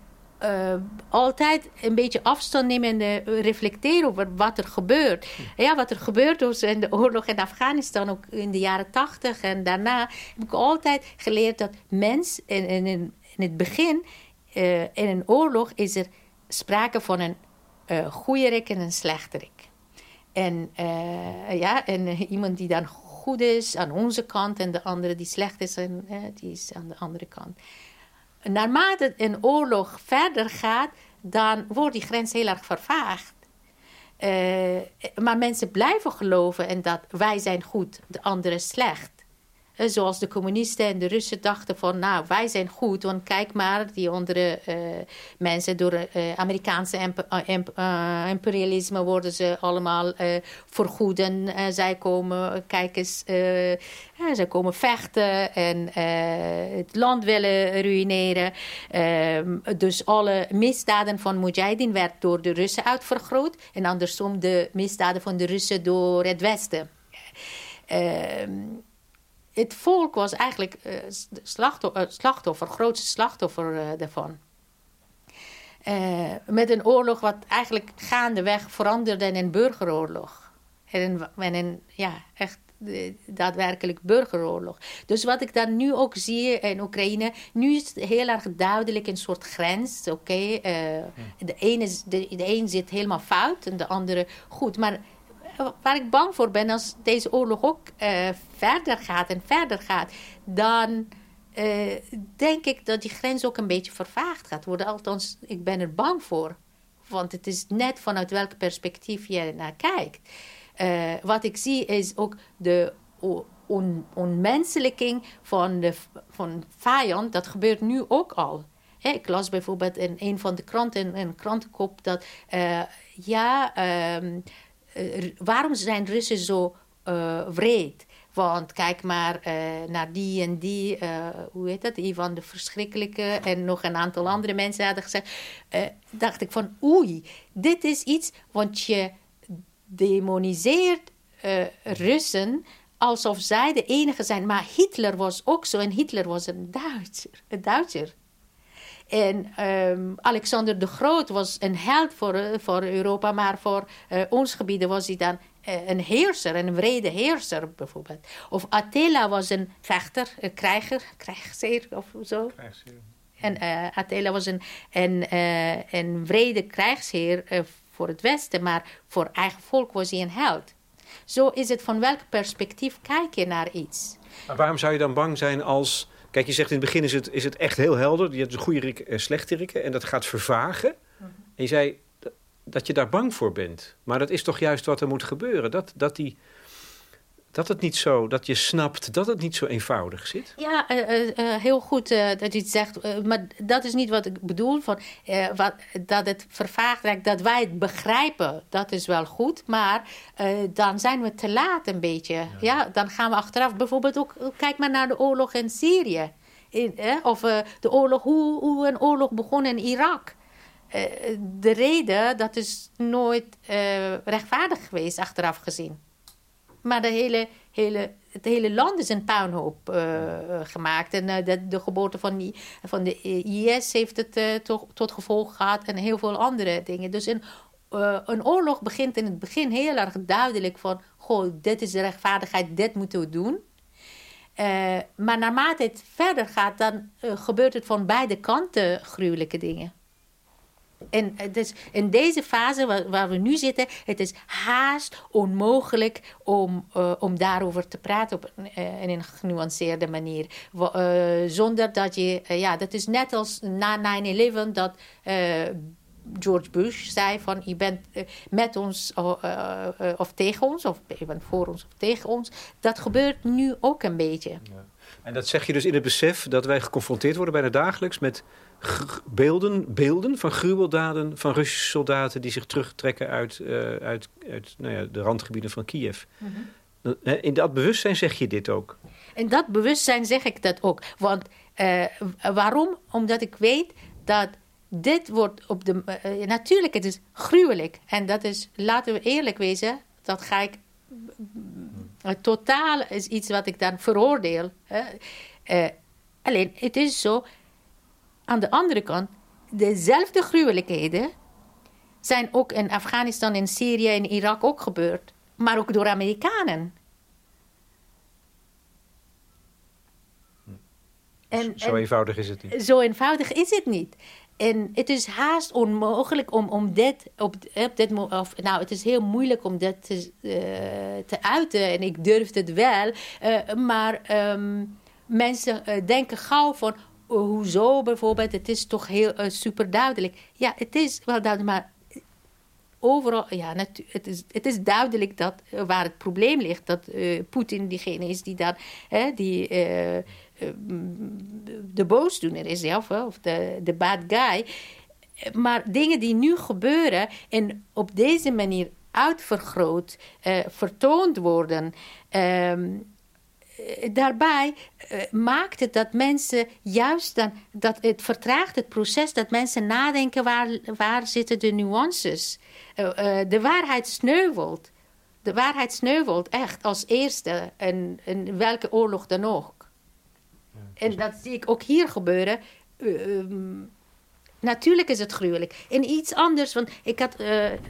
uh, altijd een beetje afstand neem en uh, reflecteer over wat er gebeurt. Hm. Ja, wat er gebeurt dus in de oorlog in Afghanistan, ook in de jaren tachtig en daarna, heb ik altijd geleerd dat mens in, in, in het begin, uh, in een oorlog, is er sprake van een goede rik en een slechterik. En, uh, ja, en uh, iemand die dan goed is aan onze kant en de andere die slecht is, en, uh, die is aan de andere kant. Naarmate een oorlog verder gaat, dan wordt die grens heel erg vervaagd. maar mensen blijven geloven en dat wij zijn goed, de andere slecht. Eh, zoals de communisten en de Russen dachten van, nou, wij zijn goed, want kijk maar, die andere uh, mensen door uh, Amerikaanse imp imperialisme worden ze allemaal vergoed en zij komen, kijk eens, zij komen vechten en het land willen ruïneren. Ehm, dus alle misdaden van Mujahideen werd door de Russen uitvergroot en andersom de misdaden van de Russen door het Westen. Het volk was eigenlijk uh, slachtoffer, slachtoffer, grootste slachtoffer uh, daarvan. Uh, met een oorlog wat eigenlijk gaandeweg veranderde in een burgeroorlog. En in ja, echt daadwerkelijk burgeroorlog. Dus wat ik dan nu ook zie in Oekraïne, nu is het heel erg duidelijk een soort grens. Oké, okay? de, ene, de, de een zit helemaal fout en de andere goed. Maar waar ik bang voor ben, als deze oorlog ook uh, verder gaat en verder gaat, dan uh, denk ik dat die grens ook een beetje vervaagd gaat worden. Althans, ik ben er bang voor. Want het is net vanuit welk perspectief je naar kijkt. Uh, wat ik zie is ook de on onmenselijking van de van vijand. Dat gebeurt nu ook al. ik las bijvoorbeeld in een van de kranten, een krantenkop, dat ja, uh, waarom zijn Russen zo uh, wreed? Want kijk maar uh, naar die en die, hoe heet dat, van de verschrikkelijke en nog een aantal andere mensen hadden gezegd. dacht ik van oei, dit is iets, want je demoniseert Russen alsof zij de enige zijn. Maar Hitler was ook zo en Hitler was een Duitser. Een Duitser. En um, Alexander de Groot was een held voor, eh, voor Europa, maar voor uh, ons gebieden was hij dan uh, een heerser, een wrede heerser bijvoorbeeld. Of Attila was een vechter, een krijger, krijgsheer of zo. Krijgsheer. En uh, Attila was een, een, uh, een wrede krijgsheer uh, voor het Westen, maar voor eigen volk was hij een held. Zo is het van welk perspectief kijk je naar iets. Maar waarom zou je dan bang zijn als Kijk, je zegt in het begin is het, is het echt heel helder. Je hebt een goede rik en slechte rikken. En dat gaat vervagen. Mhm. En je zei dat je daar bang voor bent. Maar dat is toch juist wat er moet gebeuren. Dat, dat die Dat het niet zo, dat je snapt dat het niet zo eenvoudig zit? Ja, uh, uh, heel goed dat je het zegt. maar dat is niet wat ik bedoel. Van, wat, dat het vervaagd raakt, dat wij het begrijpen, dat is wel goed. Maar dan zijn we te laat een beetje. Ja. ja. dan gaan we achteraf. Bijvoorbeeld ook, kijk maar naar de oorlog in Syrië. In, of de oorlog, hoe, hoe een oorlog begon in Irak. de reden, dat is nooit rechtvaardig geweest, achteraf gezien. Maar de hele, hele, het hele land is een puinhoop uh, gemaakt. En uh, de, de, geboorte van, van de IS heeft het uh, tot, tot gevolg gehad. En heel veel andere dingen. Dus een, een oorlog begint in het begin heel erg duidelijk van... Goh, dit is de rechtvaardigheid, dit moeten we doen. maar naarmate het verder gaat, dan gebeurt het van beide kanten gruwelijke dingen. En dus in deze fase waar, waar, we nu zitten, het is haast onmogelijk om, uh, om daarover te praten op een, uh, in een genuanceerde manier. Uh, zonder dat je, ja, dat is net als na 9-11 dat George Bush zei van je bent met ons of tegen ons, of je bent voor ons of tegen ons. Dat gebeurt nu ook een beetje. Ja. En dat zeg je dus in het besef dat wij geconfronteerd worden bijna dagelijks met beelden, beelden van gruweldaden van Russische soldaten die zich terugtrekken uit, uh, uit, uit nou ja, de randgebieden van Kiev. Mhm. In dat bewustzijn zeg je dit ook? In dat bewustzijn zeg ik dat ook. Want uh, waarom? Omdat ik weet dat dit wordt op de. Uh, natuurlijk, het is gruwelijk. En dat is, laten we eerlijk wezen, dat ga ik. totaal is iets wat ik dan veroordeel. alleen, het is zo aan de andere kant, dezelfde gruwelijkheden zijn ook in Afghanistan, in Syrië en Irak ook gebeurd. Maar ook door Amerikanen. En, zo eenvoudig is het niet. Zo eenvoudig is het niet. En het is haast onmogelijk om, om dit op, op dit of, nou, het is heel moeilijk om dit te, uh, te uiten. En ik durf het wel. Uh, maar um, mensen uh, denken gauw van, hoezo bijvoorbeeld, het is toch heel uh, super duidelijk. Ja, het is wel duidelijk, maar overal, ja, het is, het is duidelijk dat uh, waar het probleem ligt, dat uh, Poetin diegene is die daar, hè, die de boosdoener is, ja, of, of de, de bad guy. Maar dingen die nu gebeuren en op deze manier uitvergroot, vertoond worden. Um, eh, daarbij uh, maakt het dat mensen juist dan, dat het vertraagt het proces dat mensen nadenken waar, waar zitten de nuances. Uh, de waarheid sneuvelt. De waarheid sneuvelt echt als eerste in, in welke oorlog dan ook. Ja, en dat zie ik ook hier gebeuren. Ehm, natuurlijk is het gruwelijk. En iets anders, want ik had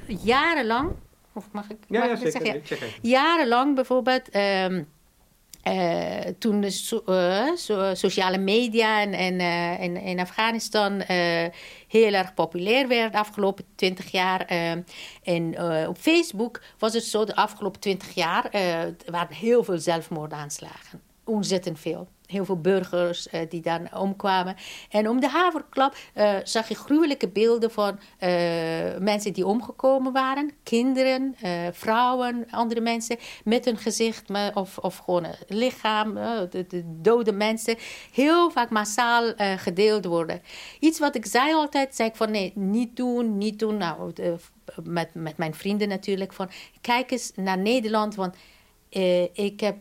jarenlang, of mag ik, ja, mag ja, ik zeker, zeggen? Jarenlang bijvoorbeeld. Um, uh, toen de so, sociale media in, in, uh, in, in Afghanistan heel erg populair werden de afgelopen twintig jaar. en op Facebook was het zo de afgelopen twintig jaar waren heel veel zelfmoordaanslagen. Ontzettend veel heel veel burgers uh, die dan omkwamen. En om de haverklap uh, zag je gruwelijke beelden van uh, mensen die omgekomen waren. Kinderen, vrouwen, andere mensen met hun gezicht of, of gewoon een lichaam, de, de, dode mensen. Heel vaak massaal gedeeld worden. Iets wat ik zei altijd, zei ik van nee, niet doen, niet doen. Nou, met, met mijn vrienden natuurlijk. Van kijk eens naar Nederland, want ik heb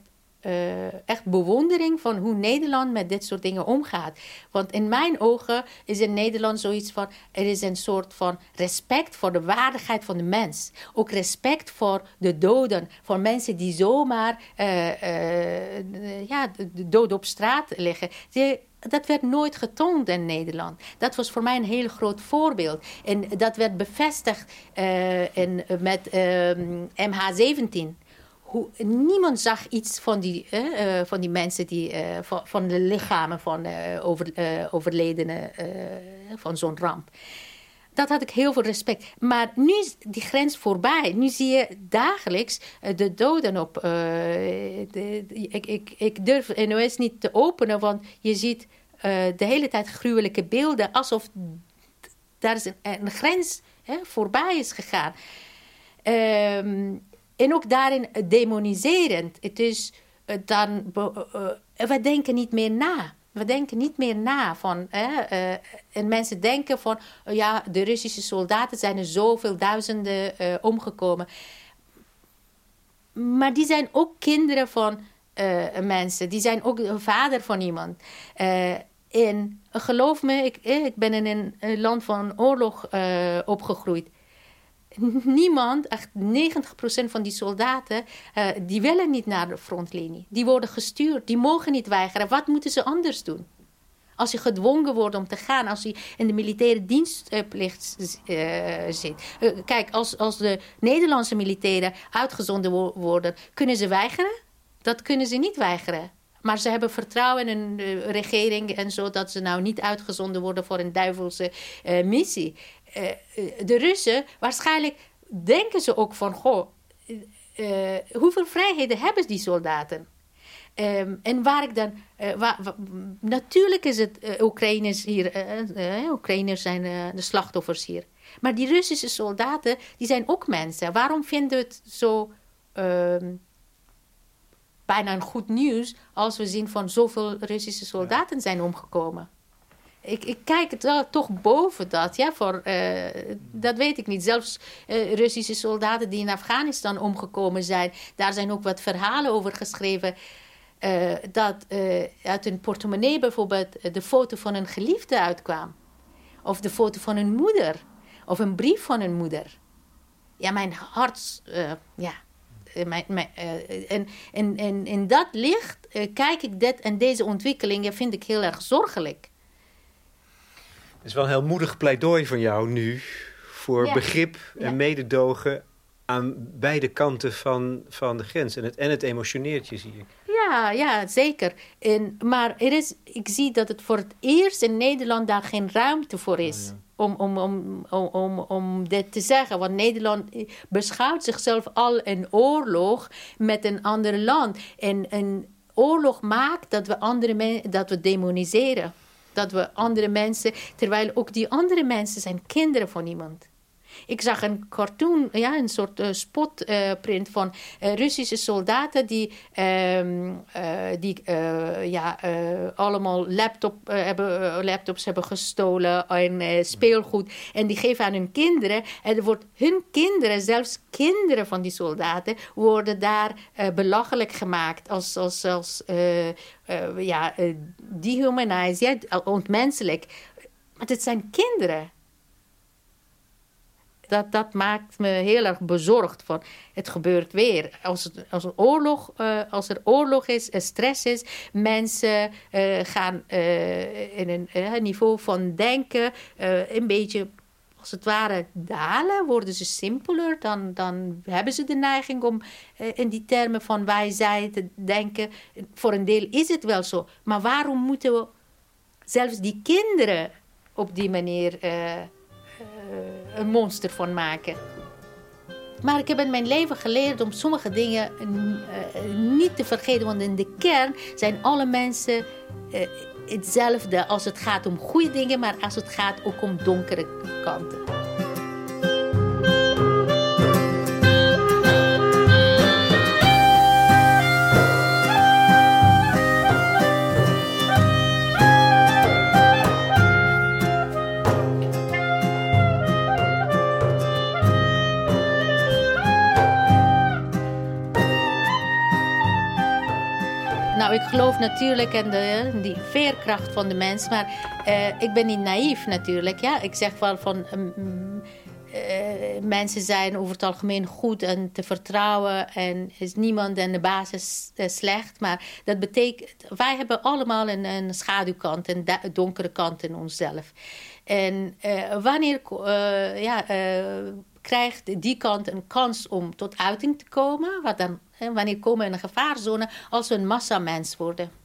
uh, echt bewondering van hoe Nederland met dit soort dingen omgaat. Want in mijn ogen is in Nederland zoiets van: er is een soort van respect voor de waardigheid van de mens. Ook respect voor de doden, voor mensen die zomaar uh, ja, dood op straat liggen. Dat werd nooit getoond in Nederland. Dat was voor mij een heel groot voorbeeld. En dat werd bevestigd in, met MH17. Hoe, niemand zag iets van die, uh, van die mensen, die, uh, van, van, de lichamen van uh, over, overledenen van zo'n ramp. Dat had ik heel veel respect. Maar nu is die grens voorbij. Nu zie je dagelijks de doden op. De, ik, ik, ik durf NOS niet te openen, want je ziet de hele tijd gruwelijke beelden. Alsof daar is een, grens voorbij is gegaan. Um, en ook daarin demoniserend. Het is dan. we denken niet meer na. We denken niet meer na van. en mensen denken van. ja, de Russische soldaten zijn er zoveel duizenden omgekomen. Maar die zijn ook kinderen van mensen. Die zijn ook vader van iemand. en geloof me, ik, ik ben in een land van oorlog opgegroeid niemand, echt 90% van die soldaten, uh, die willen niet naar de frontlinie. Die worden gestuurd, die mogen niet weigeren. Wat moeten ze anders doen? Als je gedwongen wordt om te gaan, als je in de militaire dienstplicht uh, zit. Uh, kijk, als, als de Nederlandse militairen uitgezonden wo worden, kunnen ze weigeren? Dat kunnen ze niet weigeren. Maar ze hebben vertrouwen in een regering en zo dat ze nou niet uitgezonden worden voor een duivelse missie. Eh, eh, de Russen, waarschijnlijk denken ze ook van, goh, uh, hoeveel vrijheden hebben die soldaten? Um, en waar ik dan, waar, natuurlijk is het Oekraïners hier, Oekraïners zijn de slachtoffers hier. Maar die Russische soldaten, die zijn ook mensen. Waarom vinden we het zo um, bijna een goed nieuws als we zien van zoveel Russische soldaten zijn omgekomen? Ik, ik kijk het wel toch boven dat. Ja, voor, uh, dat weet ik niet. Zelfs uh, Russische soldaten die in Afghanistan omgekomen zijn, daar zijn ook wat verhalen over geschreven. Uh, dat uit een portemonnee bijvoorbeeld de foto van een geliefde uitkwam. Of de foto van een moeder. Of een brief van een moeder. Ja, mijn hart. ja. Mijn, mijn, en, en, en in dat licht kijk ik dit en deze ontwikkelingen vind ik heel erg zorgelijk is wel een heel moedig pleidooi van jou nu voor begrip en mededogen aan beide kanten van, van de grens. En het, en het emotioneert je, zie ik. Ja, ja zeker. En, maar er is, ik zie dat het voor het eerst in Nederland daar geen ruimte voor is. Oh, om, om, om, om, om, om dit te zeggen. Want Nederland beschouwt zichzelf al een oorlog met een ander land. En een oorlog maakt dat we, andere dat we demoniseren dat we andere mensen, terwijl ook die andere mensen zijn kinderen van iemand. Ik zag een cartoon, ja, een soort uh, spotprint uh, van uh, Russische soldaten die, ehm, die ja, allemaal laptop, hebben, laptops hebben gestolen en speelgoed. En die geven aan hun kinderen. En er wordt hun kinderen, zelfs kinderen van die soldaten, worden daar belachelijk gemaakt als, als, als ja, dehumanized, ja, ontmenselijk. Maar het zijn kinderen dat, dat maakt me heel erg bezorgd. Van, het gebeurt weer. Als, het, als, een oorlog, uh, als er oorlog is, stress is, mensen uh, gaan uh, in een niveau van denken een beetje als het ware dalen, worden ze simpeler, dan, dan hebben ze de neiging om in die termen van wij, zij te denken. Voor een deel is het wel zo, maar waarom moeten we zelfs die kinderen op die manier eh, een monster van maken. Maar ik heb in mijn leven geleerd om sommige dingen uh, niet te vergeten. Want in de kern zijn alle mensen uh, hetzelfde als het gaat om goede dingen, maar als het gaat ook om donkere kanten. Natuurlijk in de, die veerkracht van de mens. Maar uh, ik ben niet naïef natuurlijk. Ja? Ik zeg wel van... Um, uh, mensen zijn over het algemeen goed en te vertrouwen. En is niemand in de basis slecht. Maar dat betekent... Wij hebben allemaal een, een schaduwkant. Een donkere kant in onszelf. En wanneer... ja, krijgt die kant een kans om tot uiting te komen. Wat dan, wanneer komen we in een gevaarzone als we een massamens worden.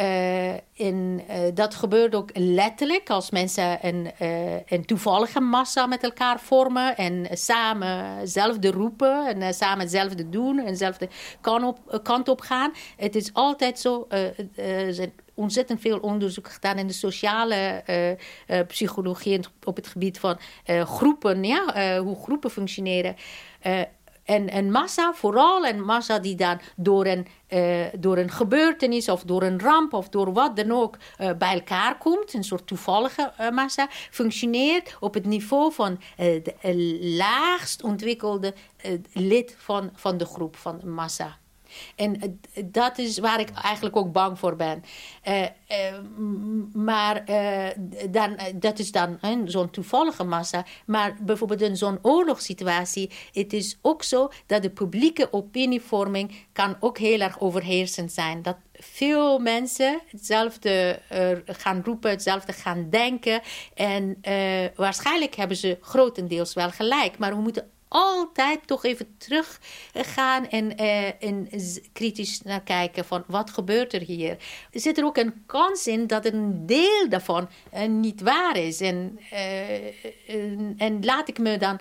Uh, en, uh, dat gebeurt ook letterlijk als mensen een, uh, een toevallige massa met elkaar vormen en samen zelfde roepen en samen hetzelfde doen en dezelfde kant op, kant op gaan. Het is altijd zo, er zijn ontzettend veel onderzoek gedaan in de sociale psychologie op het gebied van groepen, ja, hoe groepen functioneren en een massa, vooral een massa die dan door een, uh, door een gebeurtenis of door een ramp of door wat dan ook uh, bij elkaar komt, een soort toevallige uh, massa, functioneert op het niveau van de laagst ontwikkelde lid van, van de groep, van massa. En dat is waar ik eigenlijk ook bang voor ben. Uh, uh, maar uh, dan, dat is dan zo'n toevallige massa. Maar bijvoorbeeld in zo'n oorlogssituatie, het is ook zo dat de publieke opinievorming kan ook heel erg overheersend zijn. Dat veel mensen hetzelfde gaan roepen, hetzelfde gaan denken. En waarschijnlijk hebben ze grotendeels wel gelijk. Maar we moeten altijd toch even teruggaan en, uh, en kritisch naar kijken van wat gebeurt er hier. Zit er ook een kans in dat een deel daarvan uh, niet waar is? En, en laat ik me dan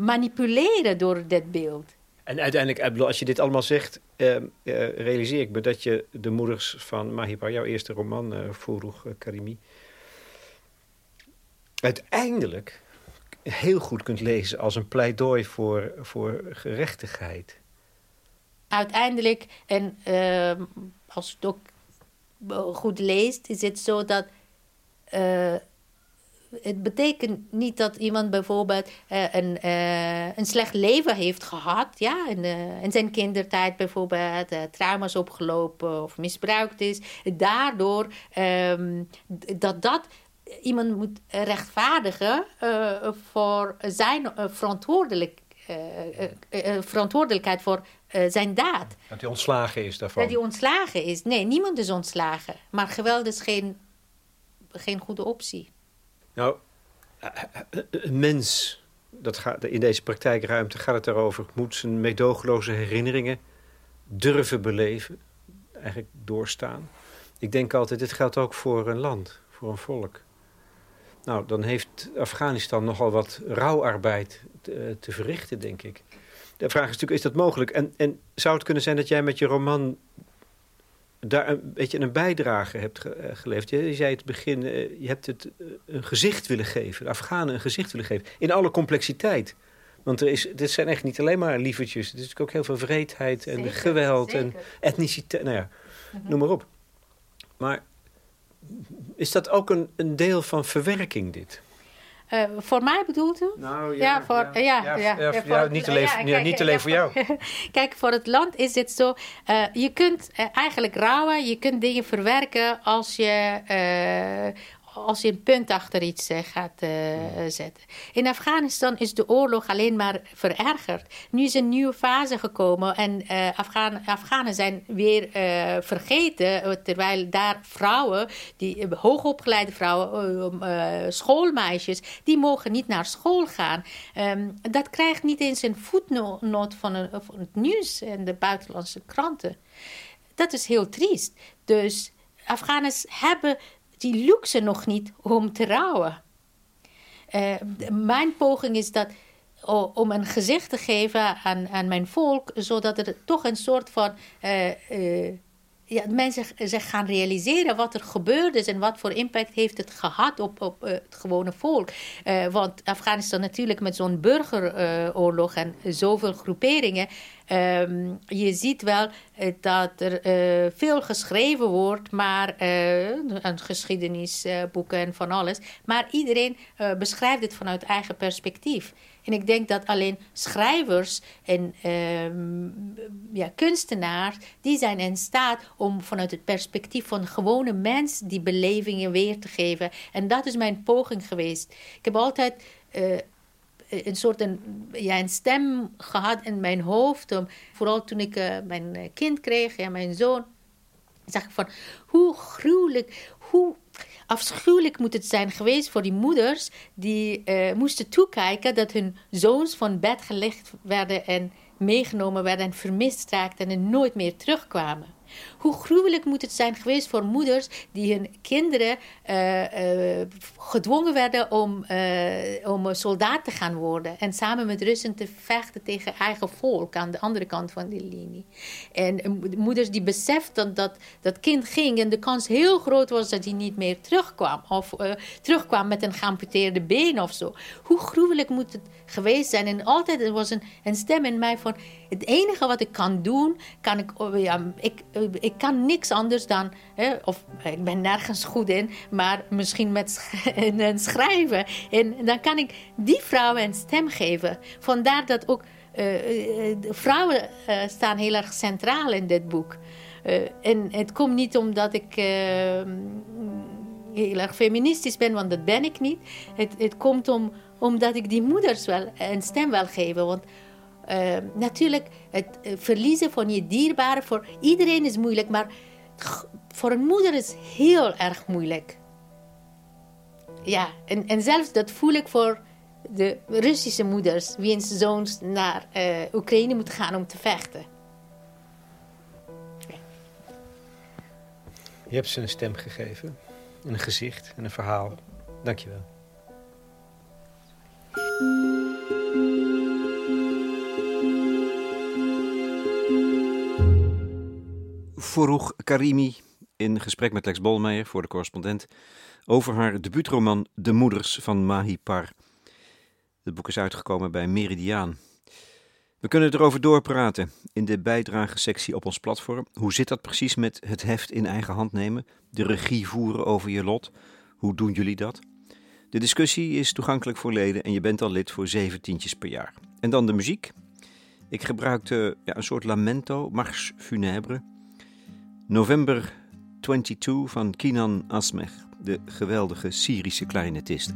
manipuleren door dit beeld. En uiteindelijk, als je dit allemaal zegt, realiseer ik me dat je de moeders van Mahipar, jouw eerste roman, Furuch Karimi, uiteindelijk heel goed kunt lezen als een pleidooi voor, voor gerechtigheid. Uiteindelijk, en uh, als je het ook eh, goed leest, is het zo dat. Uh, het betekent niet dat iemand bijvoorbeeld uh, een, een slecht leven heeft gehad. Ja, in, in zijn kindertijd bijvoorbeeld trauma's opgelopen of misbruikt is. Daardoor um, dat dat iemand moet rechtvaardigen uh, voor zijn uh, verantwoordelijk, uh, verantwoordelijkheid voor zijn daad. Dat hij ontslagen is daarvan. Dat hij ontslagen is. Nee, niemand is ontslagen. Maar geweld is geen, geen goede optie. Nou, een mens, dat gaat, in deze praktijkruimte gaat het erover, moet zijn meedogenloze herinneringen durven beleven. Eigenlijk doorstaan. Ik denk altijd, dit geldt ook voor een land, voor een volk. Nou, dan heeft Afghanistan nogal wat rouwarbeid te, eh, te, verrichten, denk ik. De vraag is natuurlijk, is dat mogelijk? En, en zou het kunnen zijn dat jij met je roman daar een beetje een bijdrage hebt ge, uh, geleverd? Je, zei het begin, uh, je hebt het een gezicht willen geven, de Afghanen een gezicht willen geven. In alle complexiteit. Want er is, dit zijn echt niet alleen maar lievertjes. Er is natuurlijk ook heel veel vreedheid en zeker, geweld zeker. en etniciteit. Nou ja, mm -hmm. noem maar op. Maar is dat ook een, een deel van verwerking, dit? Uh, voor mij bedoelt u? Nou ja, ja, voor, ja, ja, ja, ja, voor, ja niet alleen, kijk, niet alleen voor jou. [LAUGHS] kijk, voor het land is het zo. Uh, je kunt uh, eigenlijk rouwen, je kunt dingen verwerken als je als je een punt achter iets uh, gaat uh, zetten. In Afghanistan is de oorlog alleen maar verergerd. Nu is een nieuwe fase gekomen en uh, Afghan Afghanen zijn weer vergeten, terwijl daar vrouwen, die hoogopgeleide vrouwen, schoolmeisjes, die mogen niet naar school gaan. Um, dat krijgt niet eens een voetnoot van, een, van het nieuws en de buitenlandse kranten. Dat is heel triest. Dus Afghanen hebben die luxe nog niet om te rouwen. Uh, mijn poging is dat om een gezicht te geven aan, aan mijn volk, zodat er toch een soort van. Uh, uh, ja, mensen zich gaan realiseren wat er gebeurd is en wat voor impact heeft het gehad op, op het gewone volk. want Afghanistan natuurlijk met zo'n burgeroorlog en zoveel groeperingen Um, je ziet wel uh, dat er veel geschreven wordt, maar een geschiedenisboeken en van alles. Maar iedereen beschrijft het vanuit eigen perspectief. En ik denk dat alleen schrijvers en um, ja, kunstenaars, die zijn in staat om vanuit het perspectief van gewone mens die belevingen weer te geven. En dat is mijn poging geweest. Ik heb altijd een soort een, ja, een stem gehad in mijn hoofd. Om, vooral toen ik uh, mijn kind kreeg, ja, mijn zoon. zag ik van hoe gruwelijk, hoe afschuwelijk moet het zijn geweest voor die moeders die uh, moesten toekijken dat hun zoons van bed gelegd werden en meegenomen werden en vermist raakten en nooit meer terugkwamen. Hoe gruwelijk moet het zijn geweest voor moeders die hun kinderen uh, uh, gedwongen werden om, uh, om soldaat te gaan worden. En samen met Russen te vechten tegen eigen volk aan de andere kant van die linie. En moeders die beseften dat dat kind ging en de kans heel groot was dat hij niet meer terugkwam. Of terugkwam met een geamputeerde been of zo. Hoe gruwelijk moet het geweest zijn? En altijd er was een, een stem in mij van het enige wat ik kan doen, kan ik, oh, ja, ik, ik kan niks anders dan, hè, of ik ben nergens goed in, maar misschien met [LAUGHS] schrijven. En dan kan ik die vrouwen een stem geven. Vandaar dat ook uh, vrouwen uh, staan heel erg centraal in dit boek. en het komt niet omdat ik heel erg feministisch ben, want dat ben ik niet. Het, het komt om, omdat ik die moeders wel een stem wil geven. Want uh, natuurlijk, het eh, verliezen van je dierbare voor iedereen is moeilijk, maar voor een moeder is heel erg moeilijk. Ja, en, en zelfs dat voel ik voor de Russische moeders, wiens zoons naar uh, Oekraïne moeten gaan om te vechten. Je hebt ze een stem gegeven, een gezicht en een verhaal. Dankjewel. Forough Karimi in gesprek met Lex Bolmeijer voor de correspondent over haar debuutroman De Moeders van Mahi Par. Het boek is uitgekomen bij Meridiaan. We kunnen erover doorpraten in de bijdragesectie op ons platform. Hoe zit dat precies met het heft in eigen hand nemen, de regie voeren over je lot? Hoe doen jullie dat? De discussie is toegankelijk voor leden en je bent al lid voor zeven tientjes per jaar. En dan de muziek. Ik gebruikte ja, een soort lamento, marche funèbre November 22 van Kinan Asmech, de geweldige Syrische kleinetist.